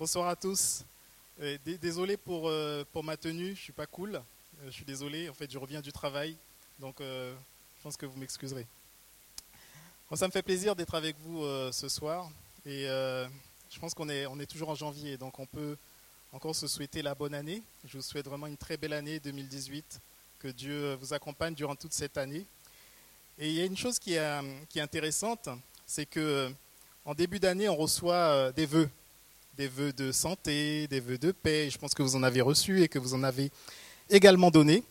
Bonsoir à tous. Euh, Désolé pour, euh, pour ma tenue, je suis pas cool. Euh, Je suis désolé, en fait, je reviens du travail, donc je pense que vous m'excuserez. Bon, ça me fait plaisir d'être avec vous ce soir et je pense qu'on est, on est toujours en janvier, donc on peut encore se souhaiter la bonne année. Je vous souhaite vraiment une très belle année 2018, que Dieu vous accompagne durant toute cette année. Et il y a une chose qui est, qui est intéressante, c'est que en début d'année, on reçoit des vœux des vœux de santé, des vœux de paix. Je pense que vous en avez reçu et que vous en avez également donné.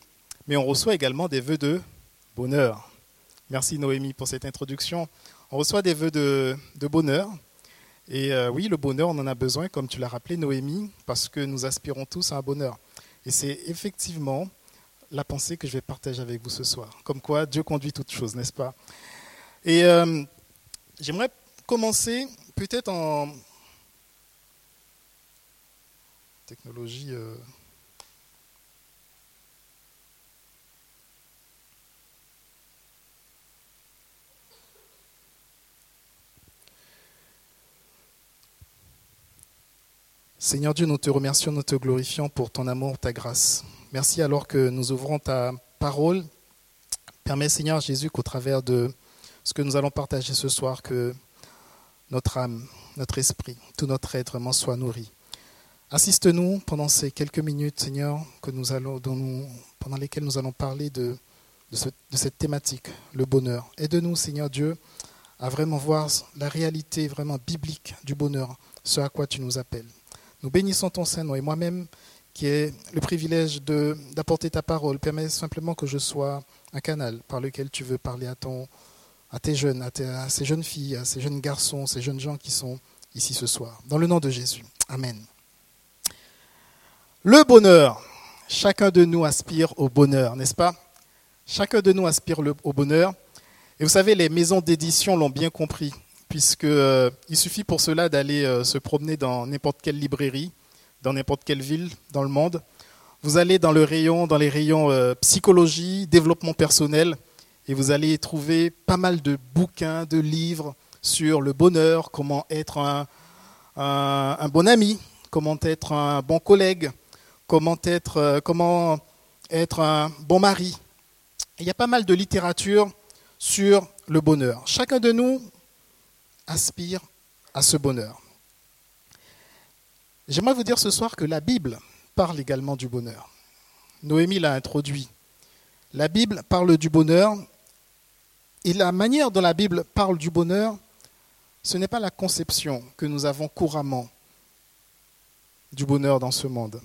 Mais on reçoit également des vœux de bonheur. Merci Noémie pour cette introduction. On reçoit des vœux de, bonheur. Et euh, oui, le bonheur, on en a besoin, comme tu l'as rappelé Noémie, parce que nous aspirons tous à un bonheur. Et c'est effectivement la pensée que je vais partager avec vous ce soir. Comme quoi Dieu conduit toutes choses, n'est-ce pas? Et euh, j'aimerais commencer peut-être en, technologie. euh, Seigneur Dieu, nous te remercions, nous te glorifions pour ton amour, ta grâce. Merci alors que nous ouvrons ta parole. Permets, Seigneur Jésus, qu'au travers de ce que nous allons partager ce soir, que notre âme, notre esprit, tout notre être vraiment soit nourri. Assiste-nous pendant ces quelques minutes, Seigneur, que nous allons, pendant lesquelles nous allons parler de, de, ce- de cette thématique, le bonheur. Aide-nous, Seigneur Dieu, à vraiment voir la réalité vraiment biblique du bonheur, ce à quoi tu nous appelles. Nous bénissons ton Saint-Nom et moi-même, qui ai le privilège d'apporter ta parole, permets simplement que je sois un canal par lequel tu veux parler à tes jeunes, à, tes- à ces jeunes filles, à ces jeunes garçons, ces jeunes gens qui sont ici ce soir. Dans le nom de Jésus. Amen. Le bonheur. Chacun de nous aspire au bonheur, n'est-ce pas? Chacun de nous aspire au bonheur. Et vous savez, les maisons d'édition l'ont bien compris, puisque euh, il suffit pour cela d'aller euh, se promener dans n'importe quelle librairie, dans n'importe quelle ville dans le monde. Vous allez dans le rayon, dans les rayons euh, psychologie, développement personnel, et vous allez trouver pas mal de bouquins, de livres sur le bonheur, comment être un bon ami, comment être un bon collègue, comment être, euh, comment être un bon mari. Il y a pas mal de littérature sur le bonheur. Chacun de nous aspire à ce bonheur. J'aimerais vous dire ce soir que la Bible parle également du bonheur. Noémie l'a introduit. La Bible parle du bonheur et la manière dont la Bible parle du bonheur, ce n'est pas la conception que nous avons couramment du bonheur dans ce monde.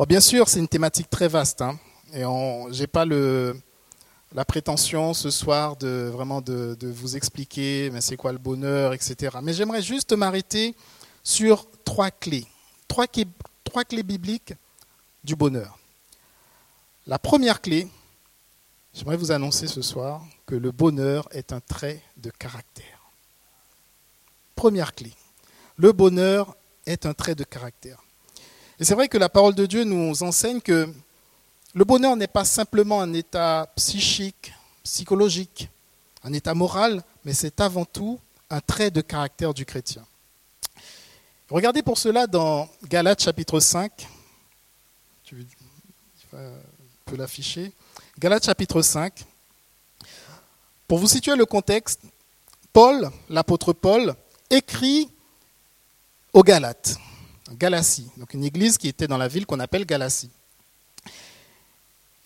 Alors bien sûr, c'est une thématique très vaste, hein, et je n'ai pas la prétention ce soir de vraiment de, vous expliquer c'est quoi le bonheur, etc. Mais j'aimerais juste m'arrêter sur trois clés, trois clés bibliques du bonheur. La première clé, j'aimerais vous annoncer ce soir que le bonheur est un trait de caractère. Première clé, le bonheur est un trait de caractère. Et c'est vrai que la parole de Dieu nous enseigne que le bonheur n'est pas simplement un état psychique, psychologique, un état moral, mais c'est avant tout un trait de caractère du chrétien. Regardez pour cela dans Galates chapitre 5. Tu peux l'afficher. Galates chapitre 5. Pour vous situer le contexte, Paul, l'apôtre Paul, écrit aux Galates, Galatie, donc une église qui était dans la ville qu'on appelle Galatie.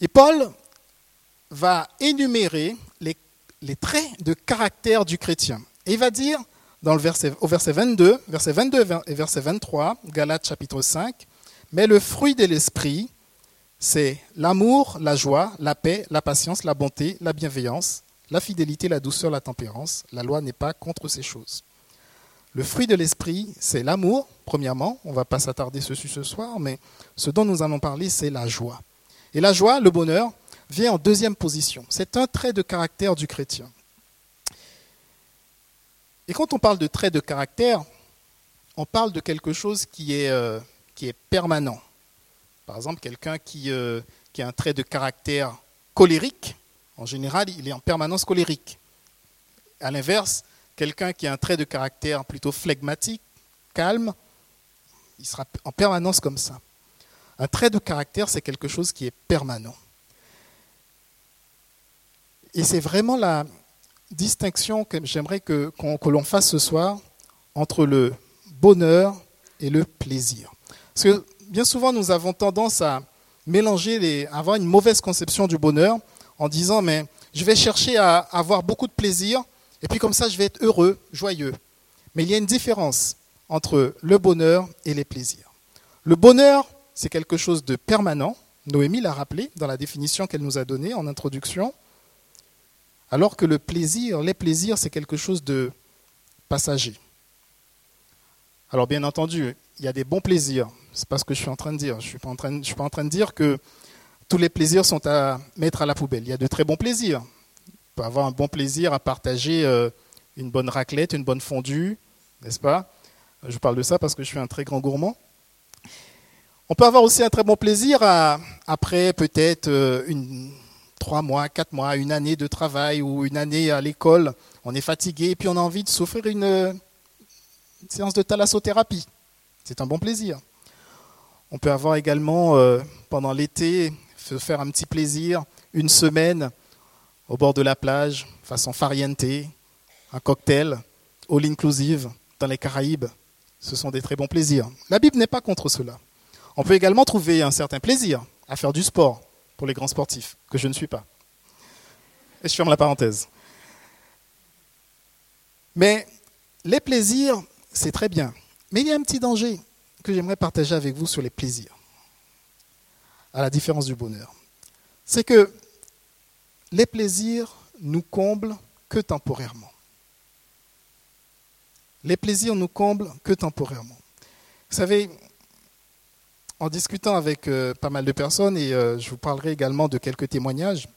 Et Paul va énumérer les, traits de caractère du chrétien. Et il va dire, dans le verset, au verset 22, verset 22 et verset 23, Galates chapitre 5, mais le fruit de l'esprit, c'est l'amour, la joie, la paix, la patience, la bonté, la bienveillance, la fidélité, la douceur, la tempérance. La loi n'est pas contre ces choses. Le fruit de l'esprit, c'est l'amour, premièrement. On ne va pas s'attarder dessus ce soir, mais ce dont nous allons parler, c'est la joie. Et la joie, le bonheur, vient en deuxième position. C'est un trait de caractère du chrétien. Et quand on parle de trait de caractère, on parle de quelque chose qui est, euh, qui est permanent. Par exemple, quelqu'un qui, euh, qui a un trait de caractère colérique, en général, il est en permanence colérique. À l'inverse, quelqu'un qui a un trait de caractère plutôt flegmatique, calme, Il sera en permanence comme ça. Un trait de caractère, c'est quelque chose qui est permanent. Et c'est vraiment la distinction que j'aimerais que, que l'on fasse ce soir entre le bonheur et le plaisir. Parce que bien souvent, nous avons tendance à mélanger, les, à avoir une mauvaise conception du bonheur en disant, mais je vais chercher à avoir beaucoup de plaisir, et puis comme ça, je vais être heureux, joyeux. Mais il y a une différence entre le bonheur et les plaisirs. Le bonheur, c'est quelque chose de permanent. Noémie l'a rappelé dans la définition qu'elle nous a donnée en introduction. Alors que le plaisir, les plaisirs, c'est quelque chose de passager. Alors bien entendu, il y a des bons plaisirs. C'est pas ce que je suis en train de dire. Je suis pas en train, je suis pas en train de dire que tous les plaisirs sont à mettre à la poubelle. Il y a de très bons plaisirs. On peut avoir un bon plaisir à partager euh, une bonne raclette, une bonne fondue, n'est-ce pas? Je parle de ça parce que je suis un très grand gourmand. On peut avoir aussi un très bon plaisir après peut-être euh, une, trois mois, quatre mois, une année de travail ou une année à l'école. On est fatigué et puis on a envie de s'offrir une, séance de thalassothérapie. C'est un bon plaisir. On peut avoir également, euh, pendant l'été, se faire un petit plaisir, une semaine au bord de la plage, façon fariente, un cocktail, all inclusive, dans les Caraïbes. Ce sont des très bons plaisirs. La Bible n'est pas contre cela. On peut également trouver un certain plaisir à faire du sport pour les grands sportifs, que je ne suis pas. Et je ferme la parenthèse. Mais les plaisirs, c'est très bien. Mais il y a un petit danger que j'aimerais partager avec vous sur les plaisirs, à la différence du bonheur. C'est que les plaisirs nous comblent que temporairement. Les plaisirs nous comblent que temporairement. Vous savez, en discutant avec euh, pas mal de personnes, et euh, je vous parlerai également de quelques témoignages,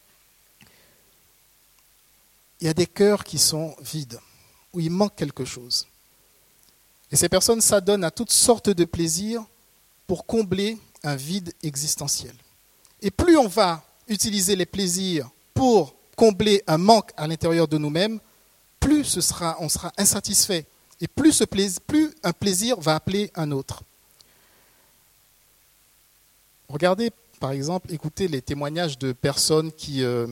il y a des cœurs qui sont vides, où il manque quelque chose. Et ces personnes s'adonnent à toutes sortes de plaisirs pour combler un vide existentiel. Et plus on va utiliser les plaisirs pour combler un manque à l'intérieur de nous-mêmes, plus on sera insatisfait. Et plus, un plaisir va appeler un autre. Regardez, par exemple, écoutez les témoignages de personnes qui, euh,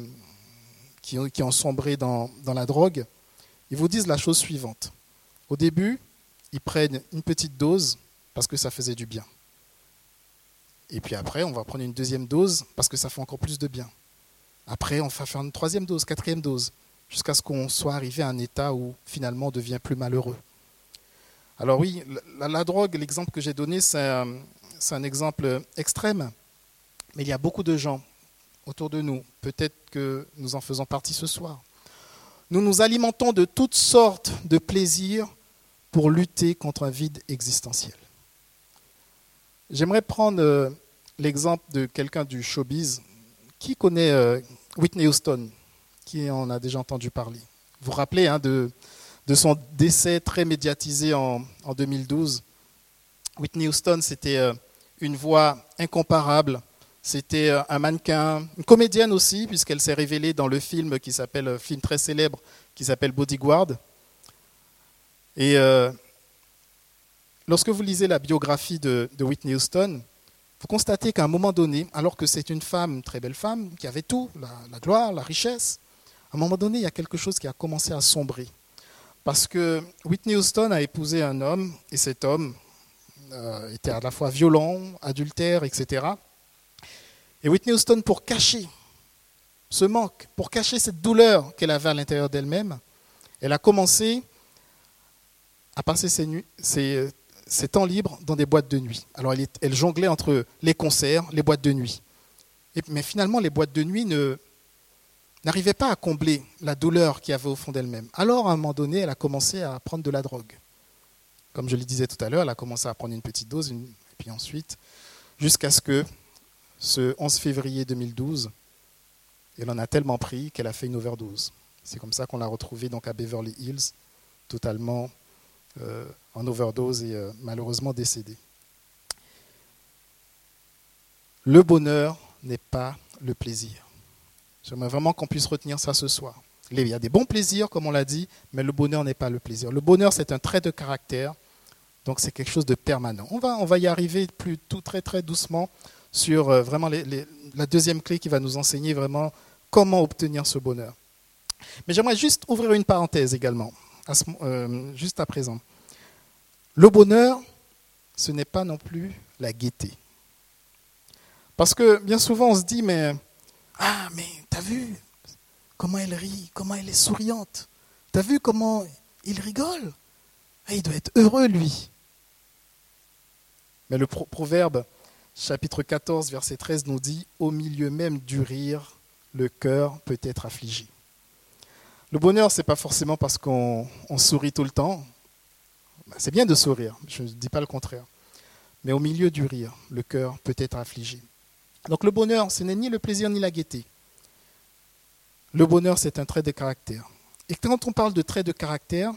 ont, sombré dans la drogue. Ils vous disent la chose suivante. Au début, ils prennent une petite dose parce que ça faisait du bien. Et puis après, on va prendre une deuxième dose parce que ça fait encore plus de bien. Après, on va faire une troisième dose, quatrième dose, jusqu'à ce qu'on soit arrivé à un état où finalement on devient plus malheureux. Alors oui, la, drogue, l'exemple que j'ai donné, c'est un, exemple extrême, mais il y a beaucoup de gens autour de nous, peut-être que nous en faisons partie ce soir. Nous nous alimentons de toutes sortes de plaisirs pour lutter contre un vide existentiel. J'aimerais prendre euh, l'exemple de quelqu'un du showbiz. Qui connaît euh, Whitney Houston Qui en a déjà entendu parler? Vous vous rappelez hein, de, son décès très médiatisé en, en 2012 Whitney Houston, c'était euh, une voix incomparable. C'était un mannequin, une comédienne aussi, puisqu'elle s'est révélée dans le film qui s'appelle, film très célèbre, qui s'appelle Bodyguard. Et euh, lorsque vous lisez la biographie de, Whitney Houston, vous constatez qu'à un moment donné, alors que c'est une femme, une très belle femme, qui avait tout, la, gloire, la richesse, à un moment donné, il y a quelque chose qui a commencé à sombrer. Parce que Whitney Houston a épousé un homme, et cet homme euh, était à la fois violent, adultère, etc. Et Whitney Houston, pour cacher ce manque, pour cacher cette douleur qu'elle avait à l'intérieur d'elle-même, elle a commencé à passer ses, nuits, ses, temps libres dans des boîtes de nuit. Alors elle, jonglait entre les concerts, les boîtes de nuit. Mais finalement, les boîtes de nuit ne, n'arrivaient pas à combler la douleur qu'il y avait au fond d'elle-même. Alors, à un moment donné, elle a commencé à prendre de la drogue. Comme je le disais tout à l'heure, elle a commencé à prendre une petite dose, et puis ensuite, jusqu'à ce que, ce 11 février 2012, elle en a tellement pris qu'elle a fait une overdose. C'est comme ça qu'on l'a retrouvée donc à Beverly Hills, totalement euh, en overdose et euh, malheureusement décédé. Le bonheur n'est pas le plaisir. J'aimerais vraiment qu'on puisse retenir ça ce soir. Il y a des bons plaisirs, comme on l'a dit, mais le bonheur n'est pas le plaisir. Le bonheur, c'est un trait de caractère Donc c'est quelque chose de permanent. On va, on va y arriver plus tout très très doucement sur euh, vraiment la deuxième clé qui va nous enseigner vraiment comment obtenir ce bonheur. Mais j'aimerais juste ouvrir une parenthèse également, euh, juste à présent. Le bonheur, ce n'est pas non plus la gaieté. Parce que bien souvent on se dit, mais, ah, mais t'as vu comment elle rit, comment elle est souriante, t'as vu comment il rigole, ah, il doit être heureux lui. Mais le proverbe chapitre 14, verset 13 nous dit, au milieu même du rire, le cœur peut être affligé. Le bonheur, ce n'est pas forcément parce qu'on sourit tout le temps. Ben, c'est bien de sourire, je ne dis pas le contraire. Mais au milieu du rire, le cœur peut être affligé. Donc le bonheur, ce n'est ni le plaisir ni la gaieté. Le bonheur, c'est un trait de caractère. Et quand on parle de trait de caractère,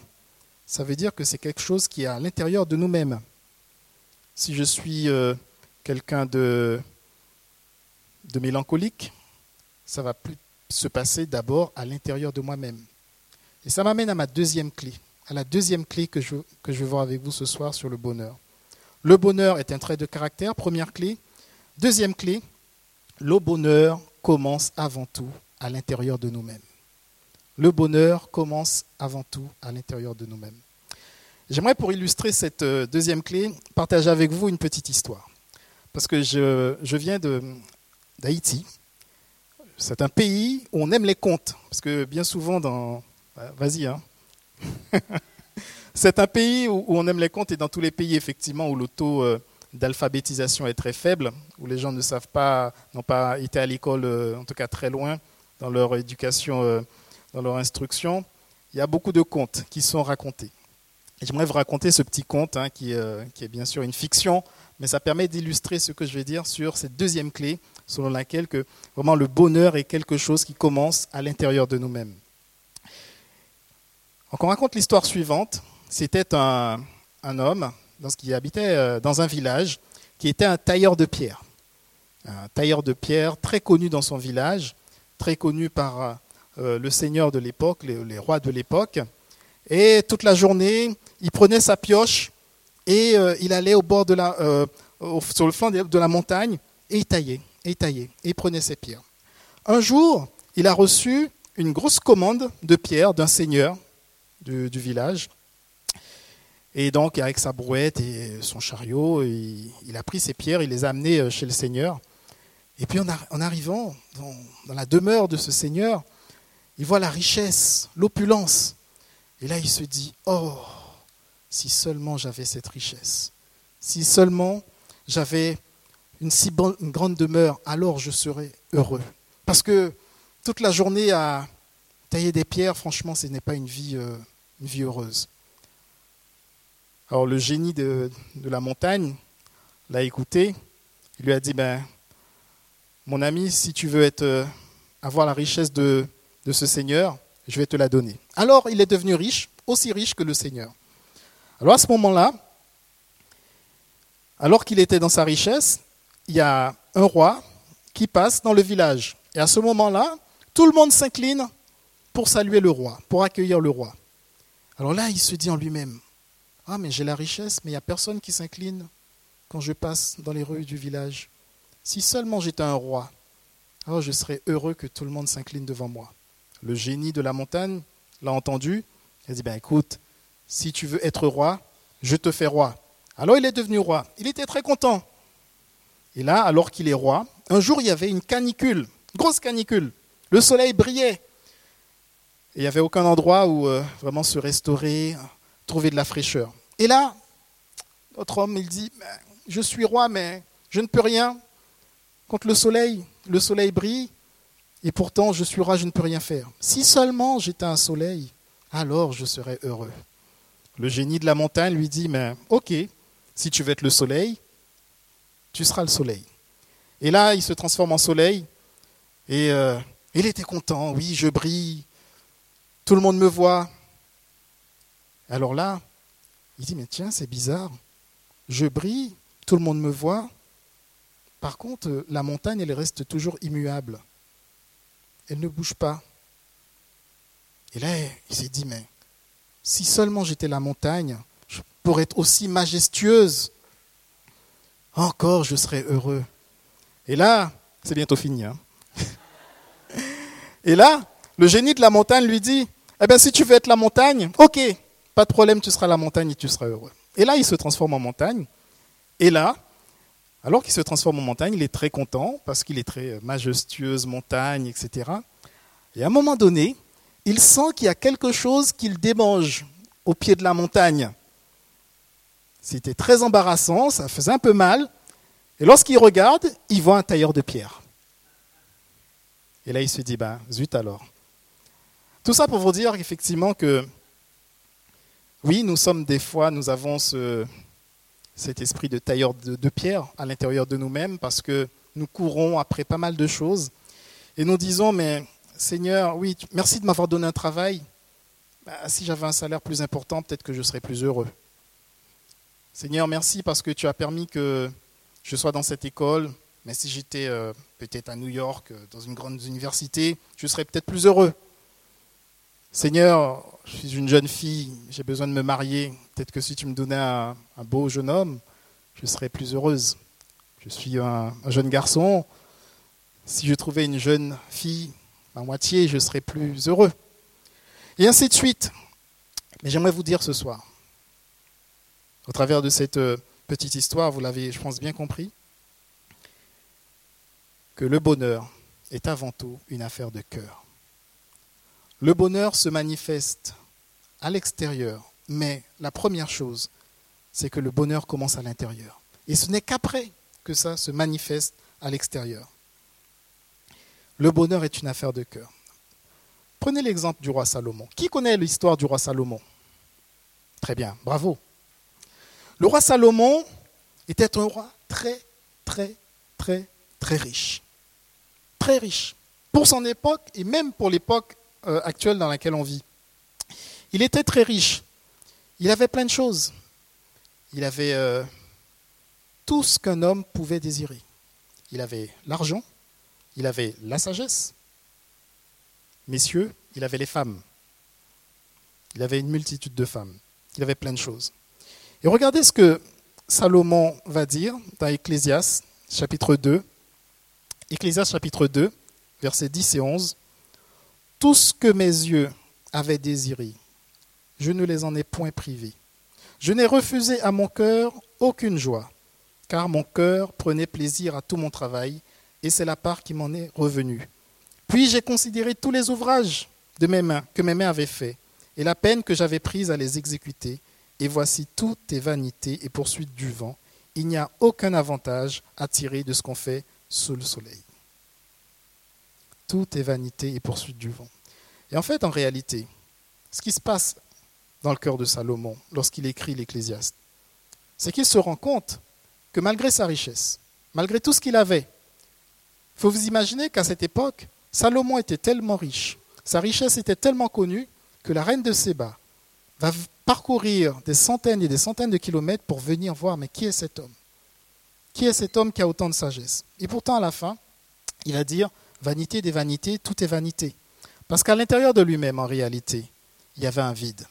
ça veut dire que c'est quelque chose qui est à l'intérieur de nous-mêmes. Si je suis euh, quelqu'un de, de mélancolique, ça va plus se passer d'abord à l'intérieur de moi-même. Et ça m'amène à ma deuxième clé, à la deuxième clé que je, que vais voir avec vous ce soir sur le bonheur. Le bonheur est un trait de caractère, première clé. Deuxième clé, le bonheur commence avant tout à l'intérieur de nous-mêmes. Le bonheur commence avant tout à l'intérieur de nous-mêmes. J'aimerais pour illustrer cette euh, deuxième clé partager avec vous une petite histoire. Parce que je, je viens d'Haïti, c'est un pays où on aime les contes. Parce que bien souvent, dans. Vas-y, hein. c'est un pays où on aime les contes et dans tous les pays, effectivement, où le taux euh, d'alphabétisation est très faible, où les gens ne savent pas, n'ont pas été à l'école, euh, en tout cas très loin, dans leur éducation, euh, dans leur instruction, il y a beaucoup de contes qui sont racontés. J'aimerais vous raconter ce petit conte hein, qui, est bien sûr une fiction, mais ça permet d'illustrer ce que je vais dire sur cette deuxième clé selon laquelle que vraiment le bonheur est quelque chose qui commence à l'intérieur de nous-mêmes. On raconte l'histoire suivante. C'était un, homme qui habitait euh, dans un village qui était un tailleur de pierre. Un tailleur de pierre très connu dans son village, très connu par euh, le seigneur de l'époque, les, rois de l'époque. Et toute la journée, il prenait sa pioche et euh, il allait au bord de la, sur le flanc de la montagne et il taillait et taillait, et prenait ses pierres. Un jour, il a reçu une grosse commande de pierres d'un seigneur du, village. Et donc, avec sa brouette et son chariot, il, a pris ses pierres, il les a amenées euh, chez le seigneur. Et puis, en, arrivant dans, la demeure de ce seigneur, il voit la richesse, l'opulence. Et là, il se dit, oh, si seulement j'avais cette richesse, si seulement j'avais une si grande demeure, alors je serai heureux. Parce que toute la journée à tailler des pierres, franchement, ce n'est pas une vie, euh, heureuse. Alors le génie de, la montagne l'a écouté. Il lui a dit, ben, mon ami, si tu veux euh, avoir la richesse de ce Seigneur, je vais te la donner. Alors il est devenu riche, aussi riche que le Seigneur. Alors à ce moment-là, alors qu'il était dans sa richesse, il y a un roi qui passe dans le village. Et à ce moment-là, tout le monde s'incline pour saluer le roi, pour accueillir le roi. Alors là, il se dit en lui-même, ah mais j'ai la richesse, mais il n'y a personne qui s'incline quand je passe dans les rues du village. Si seulement j'étais un roi, alors je serais heureux que tout le monde s'incline devant moi. Le génie de la montagne l'a entendu. Il a dit, ben écoute, si tu veux être roi, je te fais roi. Alors il est devenu roi. Il était très content. Et là, alors qu'il est roi, un jour, il y avait une canicule, grosse canicule. Le soleil brillait. Il n'y avait aucun endroit où euh, vraiment se restaurer, trouver de la fraîcheur. Et là, notre homme, il dit, je suis roi, mais je ne peux rien contre le soleil. Le soleil brille, et pourtant je suis roi, je ne peux rien faire. Si seulement j'étais un soleil, alors je serais heureux. Le génie de la montagne lui dit, mais ok, si tu veux être le soleil, tu seras le soleil. Et là, il se transforme en soleil. Et euh, il était content. Oui, je brille. Tout le monde me voit. Alors là, il dit, mais tiens, c'est bizarre. Je brille, tout le monde me voit. Par contre, la montagne, elle reste toujours immuable. Elle ne bouge pas. Et là, il s'est dit, mais si seulement j'étais la montagne, pour être aussi majestueuse, encore je serai heureux. Et là, c'est bientôt fini. Hein. Et là, le génie de la montagne lui dit, eh bien si tu veux être la montagne, ok, pas de problème, tu seras la montagne et tu seras heureux. Et là, il se transforme en montagne. Et là, alors qu'il se transforme en montagne, il est très content parce qu'il est très majestueuse montagne, etc. Et à un moment donné, il sent qu'il y a quelque chose qu'il démange au pied de la montagne. C'était très embarrassant, ça faisait un peu mal. Et lorsqu'il regarde, il voit un tailleur de pierre. Et là, il se dit, ben, zut alors. Tout ça pour vous dire effectivement que, oui, nous sommes des fois, nous avons ce, cet esprit de tailleur de, pierre à l'intérieur de nous-mêmes parce que nous courons après pas mal de choses et nous disons, mais Seigneur, oui, merci de m'avoir donné un travail. Bah, si j'avais un salaire plus important, peut-être que je serais plus heureux. Seigneur, merci parce que tu as permis que je sois dans cette école. Mais si j'étais euh, peut-être à New York, euh, dans une grande université, je serais peut-être plus heureux. Seigneur, je suis une jeune fille, j'ai besoin de me marier. Peut-être que si tu me donnais un, beau jeune homme, je serais plus heureuse. Je suis un, jeune garçon. Si je trouvais une jeune fille à moitié, je serais plus heureux. Et ainsi de suite. Mais j'aimerais vous dire ce soir, au travers de cette euh, petite histoire, vous l'avez, je pense, bien compris, que le bonheur est avant tout une affaire de cœur. Le bonheur se manifeste à l'extérieur, mais la première chose, c'est que le bonheur commence à l'intérieur. Et ce n'est qu'après que ça se manifeste à l'extérieur. Le bonheur est une affaire de cœur. Prenez l'exemple du roi Salomon. Qui connaît l'histoire du roi Salomon? Très bien, bravo. Le roi Salomon était un roi très, très, très, très riche. Très riche. Pour son époque et même pour l'époque actuelle dans laquelle on vit. Il était très riche. Il avait plein de choses. Il avait euh, tout ce qu'un homme pouvait désirer. Il avait l'argent, il avait la sagesse. Messieurs, il avait les femmes. Il avait une multitude de femmes. Il avait plein de choses. Et regardez ce que Salomon va dire dans Ecclésias chapitre 2. Ecclésias chapitre 2, versets 10 et 11 tout ce que mes yeux avaient désiré, je ne les en ai point privés. Je n'ai refusé à mon cœur aucune joie, car mon cœur prenait plaisir à tout mon travail, et c'est la part qui m'en est revenue. Puis j'ai considéré tous les ouvrages de mes mains que mes mains avaient faits, et la peine que j'avais prise à les exécuter, et voici tout est vanité et poursuite du vent. Il n'y a aucun avantage à tirer de ce qu'on fait sous le soleil. Tout est vanité et poursuite du vent. Et en fait, en réalité, ce qui se passe dans le cœur de Salomon lorsqu'il écrit l'Ecclésiaste, c'est qu'il se rend compte que malgré sa richesse, malgré tout ce qu'il avait, il faut vous imaginer qu'à cette époque, Salomon était tellement riche, sa richesse était tellement connue que la reine de Séba va parcourir des centaines et des centaines de kilomètres pour venir voir, mais qui est cet homme? Qui est cet homme qui a autant de sagesse? Et pourtant, à la fin, il va dire, Vanité des vanités, tout est vanité. Parce qu'à l'intérieur de lui-même, en réalité, il y avait un vide.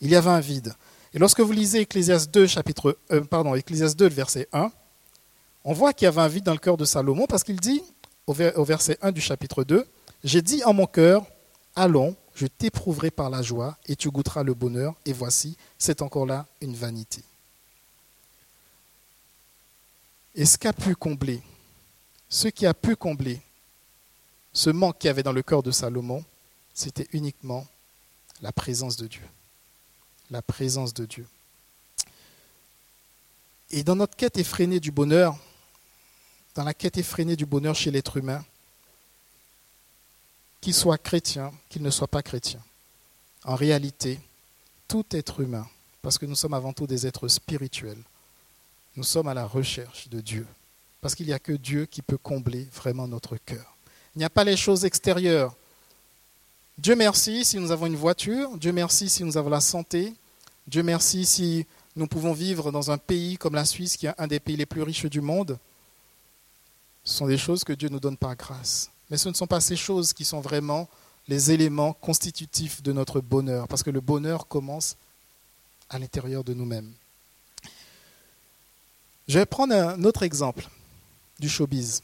Il y avait un vide. Et lorsque vous lisez Ecclésias 2, chapitre, euh, pardon, Ecclésias 2, verset 1, on voit qu'il y avait un vide dans le cœur de Salomon parce qu'il dit, au verset 1 du chapitre 2, J'ai dit en mon cœur, allons, je t'éprouverai par la joie et tu goûteras le bonheur, et voici, c'est encore là une vanité. Et ce qu'a pu combler, ce qui a pu combler ce manque qu'il y avait dans le cœur de Salomon, c'était uniquement la présence de Dieu. La présence de Dieu. Et dans notre quête effrénée du bonheur, dans la quête effrénée du bonheur chez l'être humain, qu'il soit chrétien, qu'il ne soit pas chrétien, en réalité, tout être humain, parce que nous sommes avant tout des êtres spirituels, nous sommes à la recherche de Dieu, parce qu'il n'y a que Dieu qui peut combler vraiment notre cœur. Il n'y a pas les choses extérieures. Dieu merci si nous avons une voiture, Dieu merci si nous avons la santé, Dieu merci si nous pouvons vivre dans un pays comme la Suisse, qui est un des pays les plus riches du monde. Ce sont des choses que Dieu nous donne par grâce. Mais ce ne sont pas ces choses qui sont vraiment les éléments constitutifs de notre bonheur, parce que le bonheur commence à l'intérieur de nous-mêmes. Je vais prendre un autre exemple du showbiz.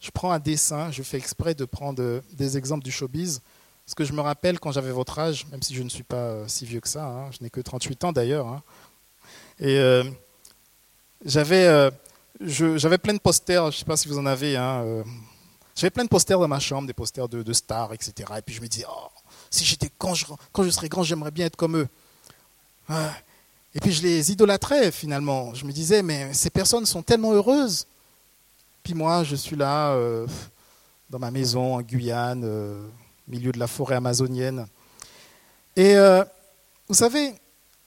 Je prends un dessin, je fais exprès de prendre des exemples du showbiz, parce que je me rappelle quand j'avais votre âge, même si je ne suis pas euh, si vieux que ça, hein, je n'ai que 38 ans d'ailleurs, hein. et euh, j'avais, euh, j'avais plein de posters, je ne sais pas si vous en avez, hein, j'avais plein de posters dans ma chambre, des posters de, stars, etc. Et puis je me disais, oh, si j'étais quand quand je serais grand, j'aimerais bien être comme eux. Et puis je les idolâtrais finalement. Je me disais, mais ces personnes sont tellement heureuses. Moi, je suis là, euh, dans ma maison, en Guyane, euh, milieu de la forêt amazonienne. Et euh, vous savez,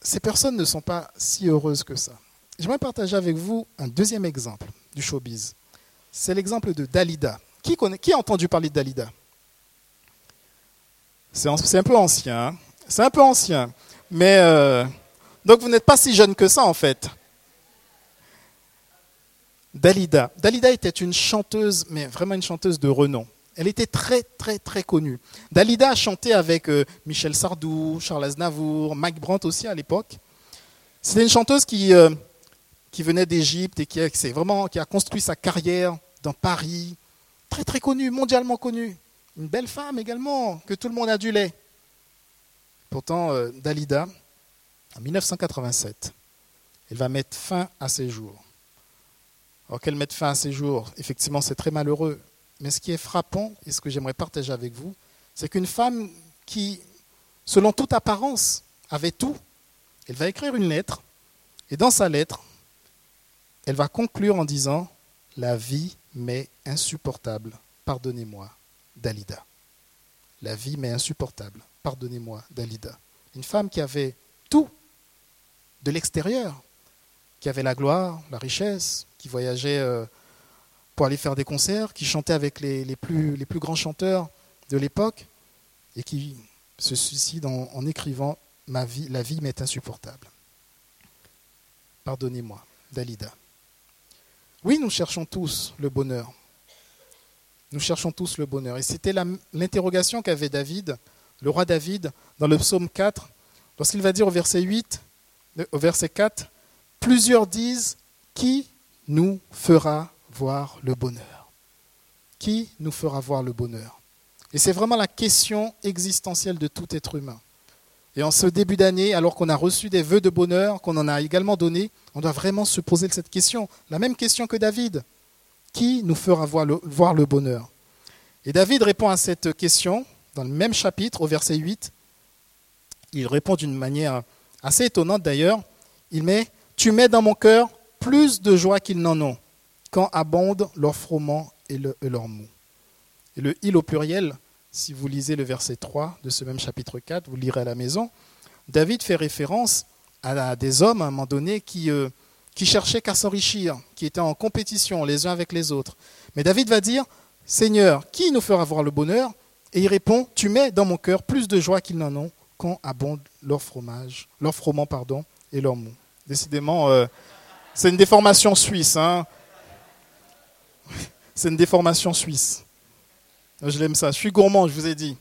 ces personnes ne sont pas si heureuses que ça. J'aimerais partager avec vous un deuxième exemple du showbiz. C'est l'exemple de Dalida. Qui a entendu parler de Dalida? C'est un peu ancien. Hein. c'est un peu ancien. Mais donc vous n'êtes pas si jeune que ça en fait. Dalida. Dalida était une chanteuse, mais vraiment une chanteuse de renom. Elle était très, très, très connue. Dalida a chanté avec euh, Michel Sardou, Charles Aznavour, Mike Brandt aussi à l'époque. C'était une chanteuse qui, euh, qui venait d'Égypte et qui a, construit sa carrière dans Paris. Très, très connue, mondialement connue. Une belle femme également, que tout le monde adulait. Pourtant, euh, Dalida, en 1987, elle va mettre fin à ses jours. Alors qu'elle mette fin à ses jours, effectivement, c'est très malheureux. Mais ce qui est frappant, et ce que j'aimerais partager avec vous, c'est qu'une femme qui, selon toute apparence, avait tout, elle va écrire une lettre, et dans sa lettre, elle va conclure en disant La vie m'est insupportable, pardonnez-moi, Dalida. La vie m'est insupportable, pardonnez-moi, Dalida. Une femme qui avait tout de l'extérieur, qui avait la gloire, la richesse, qui voyageait euh, pour aller faire des concerts, qui chantait avec les, plus, les plus grands chanteurs de l'époque, et qui se suicide en, écrivant Ma vie, La vie m'est insupportable. Pardonnez-moi, Dalida. Oui, nous cherchons tous le bonheur. Nous cherchons tous le bonheur. Et c'était l'interrogation qu'avait David, le roi David, dans le psaume 4, lorsqu'il va dire au verset 8, au verset 4, plusieurs disent, qui nous fera voir le bonheur? Qui nous fera voir le bonheur? Et c'est vraiment la question existentielle de tout être humain. Et en ce début d'année, alors qu'on a reçu des vœux de bonheur, qu'on en a également donné, on doit vraiment se poser cette question, la même question que David. Qui nous fera voir le, voir le bonheur? Et David répond à cette question dans le même chapitre, au verset 8. Il répond d'une manière assez étonnante d'ailleurs. Il met Tu mets dans mon cœur plus de joie qu'ils n'en ont quand abondent leur froment et, leur mou. Et le il au pluriel, si vous lisez le verset 3 de ce même chapitre 4, vous lirez à la maison, David fait référence à des hommes à un moment donné qui, euh, qui cherchaient qu'à s'enrichir, qui étaient en compétition les uns avec les autres. Mais David va dire, Seigneur, qui nous fera voir le bonheur? Et il répond, Tu mets dans mon cœur plus de joie qu'ils n'en ont quand abondent leur fromage, leur froment pardon, et leur mou. Décidément, euh, c'est une déformation suisse. Hein. C'est une déformation suisse. Je l'aime ça. Je suis gourmand, je vous ai dit.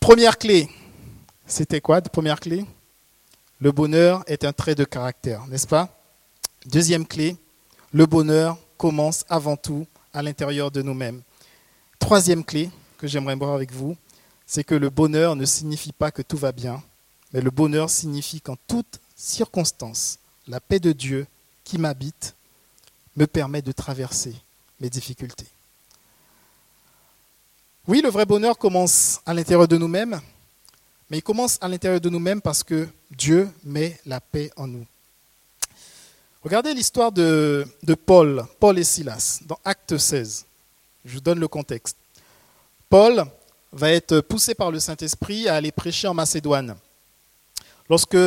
Première clé. C'était quoi, première clé? Le bonheur est un trait de caractère, n'est-ce pas? Deuxième clé, le bonheur commence avant tout à l'intérieur de nous-mêmes. Troisième clé que j'aimerais voir avec vous, c'est que le bonheur ne signifie pas que tout va bien, mais le bonheur signifie qu'en toutes circonstances, la paix de Dieu qui m'habite me permet de traverser mes difficultés. Oui, le vrai bonheur commence à l'intérieur de nous-mêmes, mais il commence à l'intérieur de nous-mêmes parce que Dieu met la paix en nous. Regardez l'histoire de, Paul, Paul et Silas, dans Acte 16. Je vous donne le contexte. Paul va être poussé par le Saint-Esprit à aller prêcher en Macédoine. Lorsque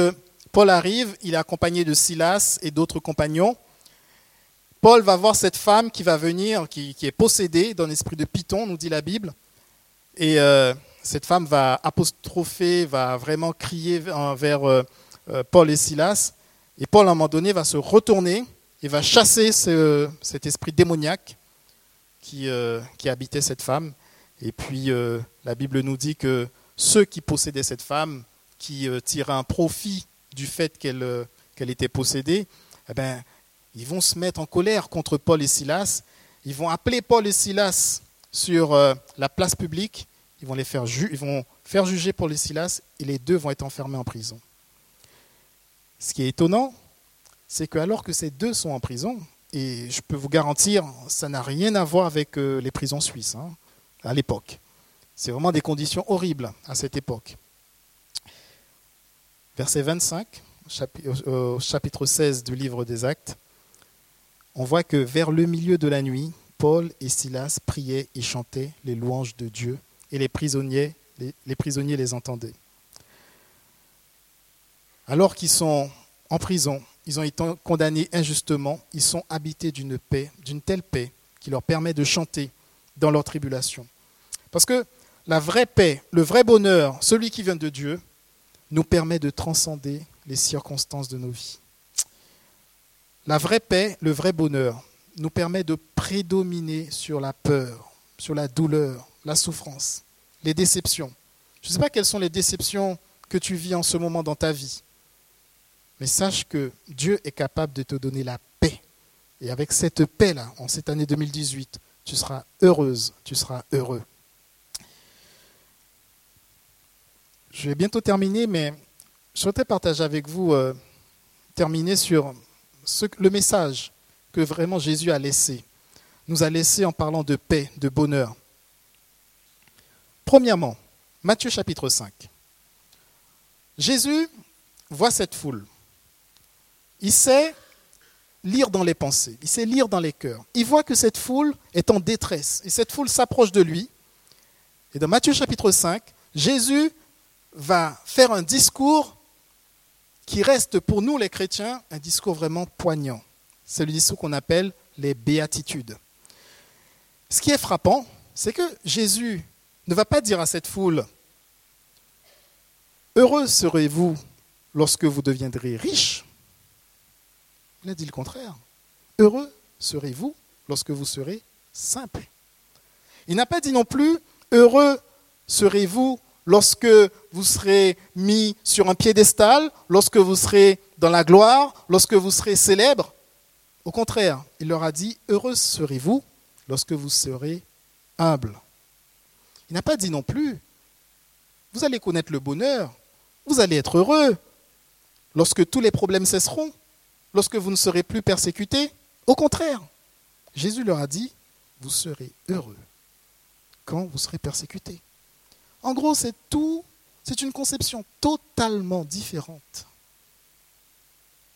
Paul arrive, il est accompagné de Silas et d'autres compagnons. Paul va voir cette femme qui va venir, qui, est possédée d'un esprit de Python, nous dit la Bible. Et euh, cette femme va apostropher, va vraiment crier vers euh, euh, Paul et Silas. Et Paul, à un moment donné, va se retourner et va chasser cet esprit démoniaque qui, qui, habitait cette femme. Et puis, la Bible nous dit que ceux qui possédaient cette femme, qui euh, tiraient un profit du fait qu'elle euh, qu'elle était possédée, eh ben, ils vont se mettre en colère contre Paul et Silas. Ils vont appeler Paul et Silas sur euh, la place publique. Ils vont, les faire ils vont faire juger Paul et Silas et les deux vont être enfermés en prison. Ce qui est étonnant, c'est que alors que ces deux sont en prison, et je peux vous garantir, ça n'a rien à voir avec les prisons suisses hein, à l'époque. C'est vraiment des conditions horribles à cette époque. Verset 25, au chapitre 16 du livre des Actes, on voit que vers le milieu de la nuit, Paul et Silas priaient et chantaient les louanges de Dieu, et les prisonniers les, prisonniers les entendaient. Alors qu'ils sont en prison, ils ont été condamnés injustement, ils sont habités d'une paix, d'une telle paix qui leur permet de chanter dans leur tribulation. Parce que la vraie paix, le vrai bonheur, celui qui vient de Dieu, nous permet de transcender les circonstances de nos vies. La vraie paix, le vrai bonheur, nous permet de prédominer sur la peur, sur la douleur, la souffrance, les déceptions. Je ne sais pas quelles sont les déceptions que tu vis en ce moment dans ta vie, mais sache que Dieu est capable de te donner la paix. Et avec cette paix-là, en cette année 2018, tu seras heureuse, tu seras heureux. Je vais bientôt terminer, mais je souhaiterais partager avec vous, euh, terminer sur le message que vraiment Jésus a laissé, nous a laissé en parlant de paix, de bonheur. Premièrement, Matthieu chapitre 5. Jésus voit cette foule. Il sait lire dans les pensées, il sait lire dans les cœurs. Il voit que cette foule est en détresse et cette foule s'approche de lui. Et dans Matthieu chapitre 5, Jésus va faire un discours qui reste pour nous les chrétiens un discours vraiment poignant. C'est le discours qu'on appelle les béatitudes. Ce qui est frappant, c'est que Jésus ne va pas dire à cette foule, Heureux serez-vous lorsque vous deviendrez riche. Il a dit le contraire. Heureux serez-vous lorsque vous serez simple. Il n'a pas dit non plus, Heureux serez-vous lorsque vous serez mis sur un piédestal, lorsque vous serez dans la gloire, lorsque vous serez célèbre. Au contraire, il leur a dit, heureux serez-vous lorsque vous serez humble. Il n'a pas dit non plus, vous allez connaître le bonheur, vous allez être heureux lorsque tous les problèmes cesseront, lorsque vous ne serez plus persécutés. Au contraire, Jésus leur a dit, vous serez heureux quand vous serez persécutés. En gros, c'est tout, c'est une conception totalement différente.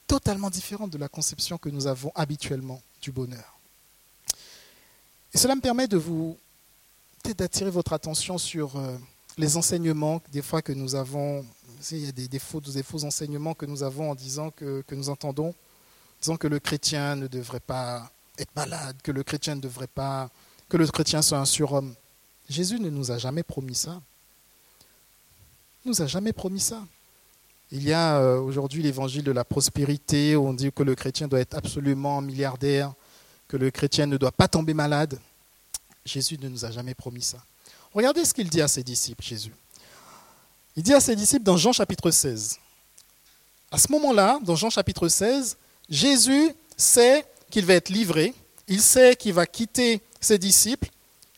Totalement différente de la conception que nous avons habituellement du bonheur. Et cela me permet de vous d'attirer votre attention sur euh, les enseignements des fois que nous avons. Il y a des, faux, des faux enseignements que nous avons en disant que, que nous entendons, disant que le chrétien ne devrait pas être malade, que le chrétien ne devrait pas, que le chrétien soit un surhomme. Jésus ne nous a jamais promis ça nous a jamais promis ça. Il y a euh, aujourd'hui l'évangile de la prospérité où on dit que le chrétien doit être absolument milliardaire, que le chrétien ne doit pas tomber malade. Jésus ne nous a jamais promis ça. Regardez ce qu'il dit à ses disciples, Jésus. Il dit à ses disciples dans Jean chapitre 16. À ce moment-là, dans Jean chapitre 16, Jésus sait qu'il va être livré, il sait qu'il va quitter ses disciples,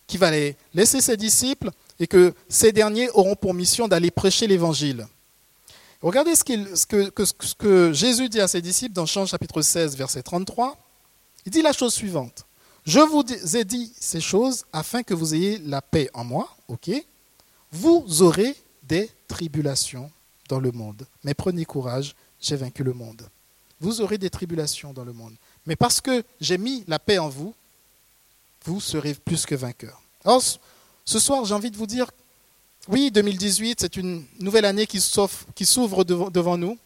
qu'il va les laisser ses disciples et que ces derniers auront pour mission d'aller prêcher l'évangile. Regardez ce, que, Jésus dit à ses disciples dans Jean chapitre 16, verset 33. Il dit la chose suivante. Je vous ai dit ces choses afin que vous ayez la paix en moi, ok? Vous aurez des tribulations dans le monde. Mais prenez courage, j'ai vaincu le monde. Vous aurez des tribulations dans le monde. Mais parce que j'ai mis la paix en vous, vous serez plus que vainqueurs. Ce soir, j'ai envie de vous dire, oui, 2018, c'est une nouvelle année qui s'ouvre devant nous.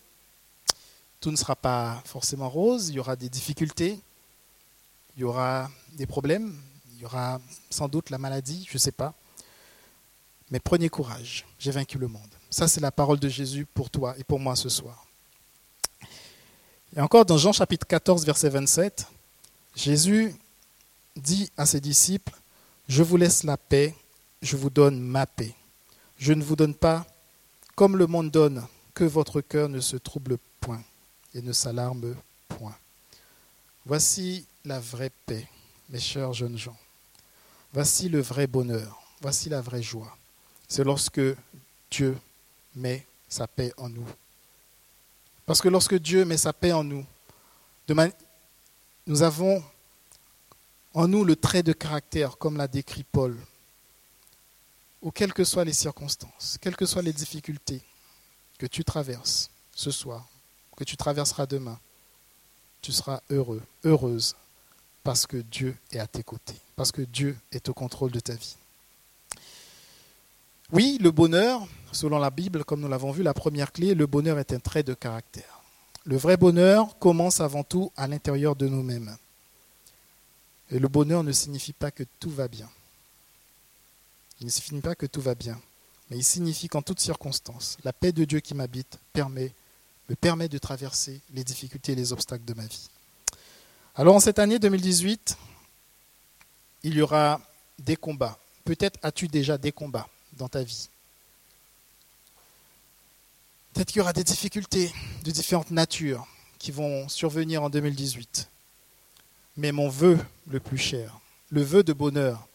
Tout ne sera pas forcément rose, il y aura des difficultés, il y aura des problèmes, il y aura sans doute la maladie, je ne sais pas. Mais prenez courage, j'ai vaincu le monde. Ça, c'est la parole de Jésus pour toi et pour moi ce soir. Et encore dans Jean chapitre 14, verset 27, Jésus dit à ses disciples, Je vous laisse la paix, je vous donne ma paix. Je ne vous donne pas comme le monde donne, que votre cœur ne se trouble point et ne s'alarme point. Voici la vraie paix, mes chers jeunes gens. Voici le vrai bonheur, voici la vraie joie. C'est lorsque Dieu met sa paix en nous. Parce que lorsque Dieu met sa paix en nous, nous avons en nous le trait de caractère, comme l'a décrit Paul, où quelles que soient les circonstances, quelles que soient les difficultés que tu traverses ce soir, que tu traverseras demain, tu seras heureux, heureuse, parce que Dieu est à tes côtés, parce que Dieu est au contrôle de ta vie. Oui, le bonheur, selon la Bible, comme nous l'avons vu, la première clé, le bonheur est un trait de caractère. Le vrai bonheur commence avant tout à l'intérieur de nous-mêmes. Et le bonheur ne signifie pas que tout va bien. Il ne signifie pas que tout va bien, mais il signifie qu'en toutes circonstances, la paix de Dieu qui m'habite me permet de traverser les difficultés et les obstacles de ma vie. Alors en cette année 2018, il y aura des combats. Peut-être as-tu déjà des combats dans ta vie. Peut-être qu'il y aura des difficultés de différentes natures qui vont survenir en 2018. Mais mon vœu le plus cher, le vœu de bonheur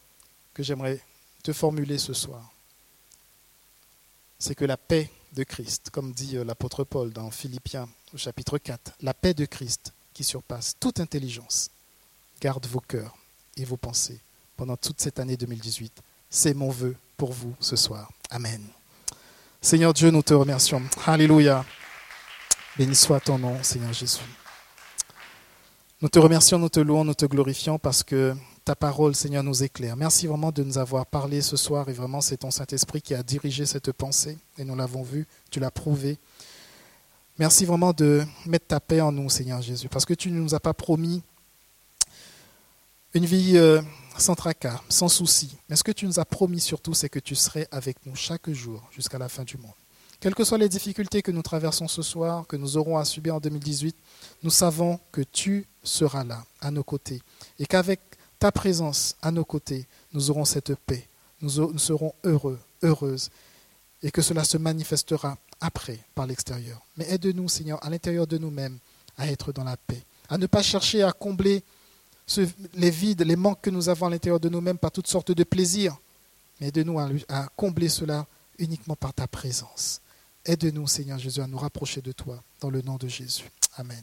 que j'aimerais te formuler ce soir, c'est que la paix de Christ, comme dit euh, l'apôtre Paul dans Philippiens au chapitre 4, la paix de Christ qui surpasse toute intelligence, garde vos cœurs et vos pensées pendant toute cette année 2018. C'est mon vœu pour vous ce soir. Amen. Seigneur Dieu, nous te remercions. Alléluia. Béni soit ton nom, Seigneur Jésus. Nous te remercions, nous te louons, nous te glorifions parce que ta parole, Seigneur, nous éclaire. Merci vraiment de nous avoir parlé ce soir et vraiment c'est ton Saint-Esprit qui a dirigé cette pensée et nous l'avons vu, tu l'as prouvé. Merci vraiment de mettre ta paix en nous, Seigneur Jésus, parce que tu ne nous as pas promis une vie euh, sans tracas, sans soucis. Mais ce que tu nous as promis surtout, c'est que tu serais avec nous chaque jour jusqu'à la fin du monde. Quelles que soient les difficultés que nous traversons ce soir, que nous aurons à subir en 2018, nous savons que tu seras là, à nos côtés, et qu'avec ta présence à nos côtés, nous aurons cette paix, nous, serons heureux, heureuses, et que cela se manifestera après par l'extérieur. Mais aide-nous, Seigneur, à l'intérieur de nous-mêmes, à être dans la paix, à ne pas chercher à combler les vides, les manques que nous avons à l'intérieur de nous-mêmes par toutes sortes de plaisirs, mais aide-nous à combler cela uniquement par ta présence. Aide-nous, Seigneur Jésus, à nous rapprocher de toi, dans le nom de Jésus. Amen.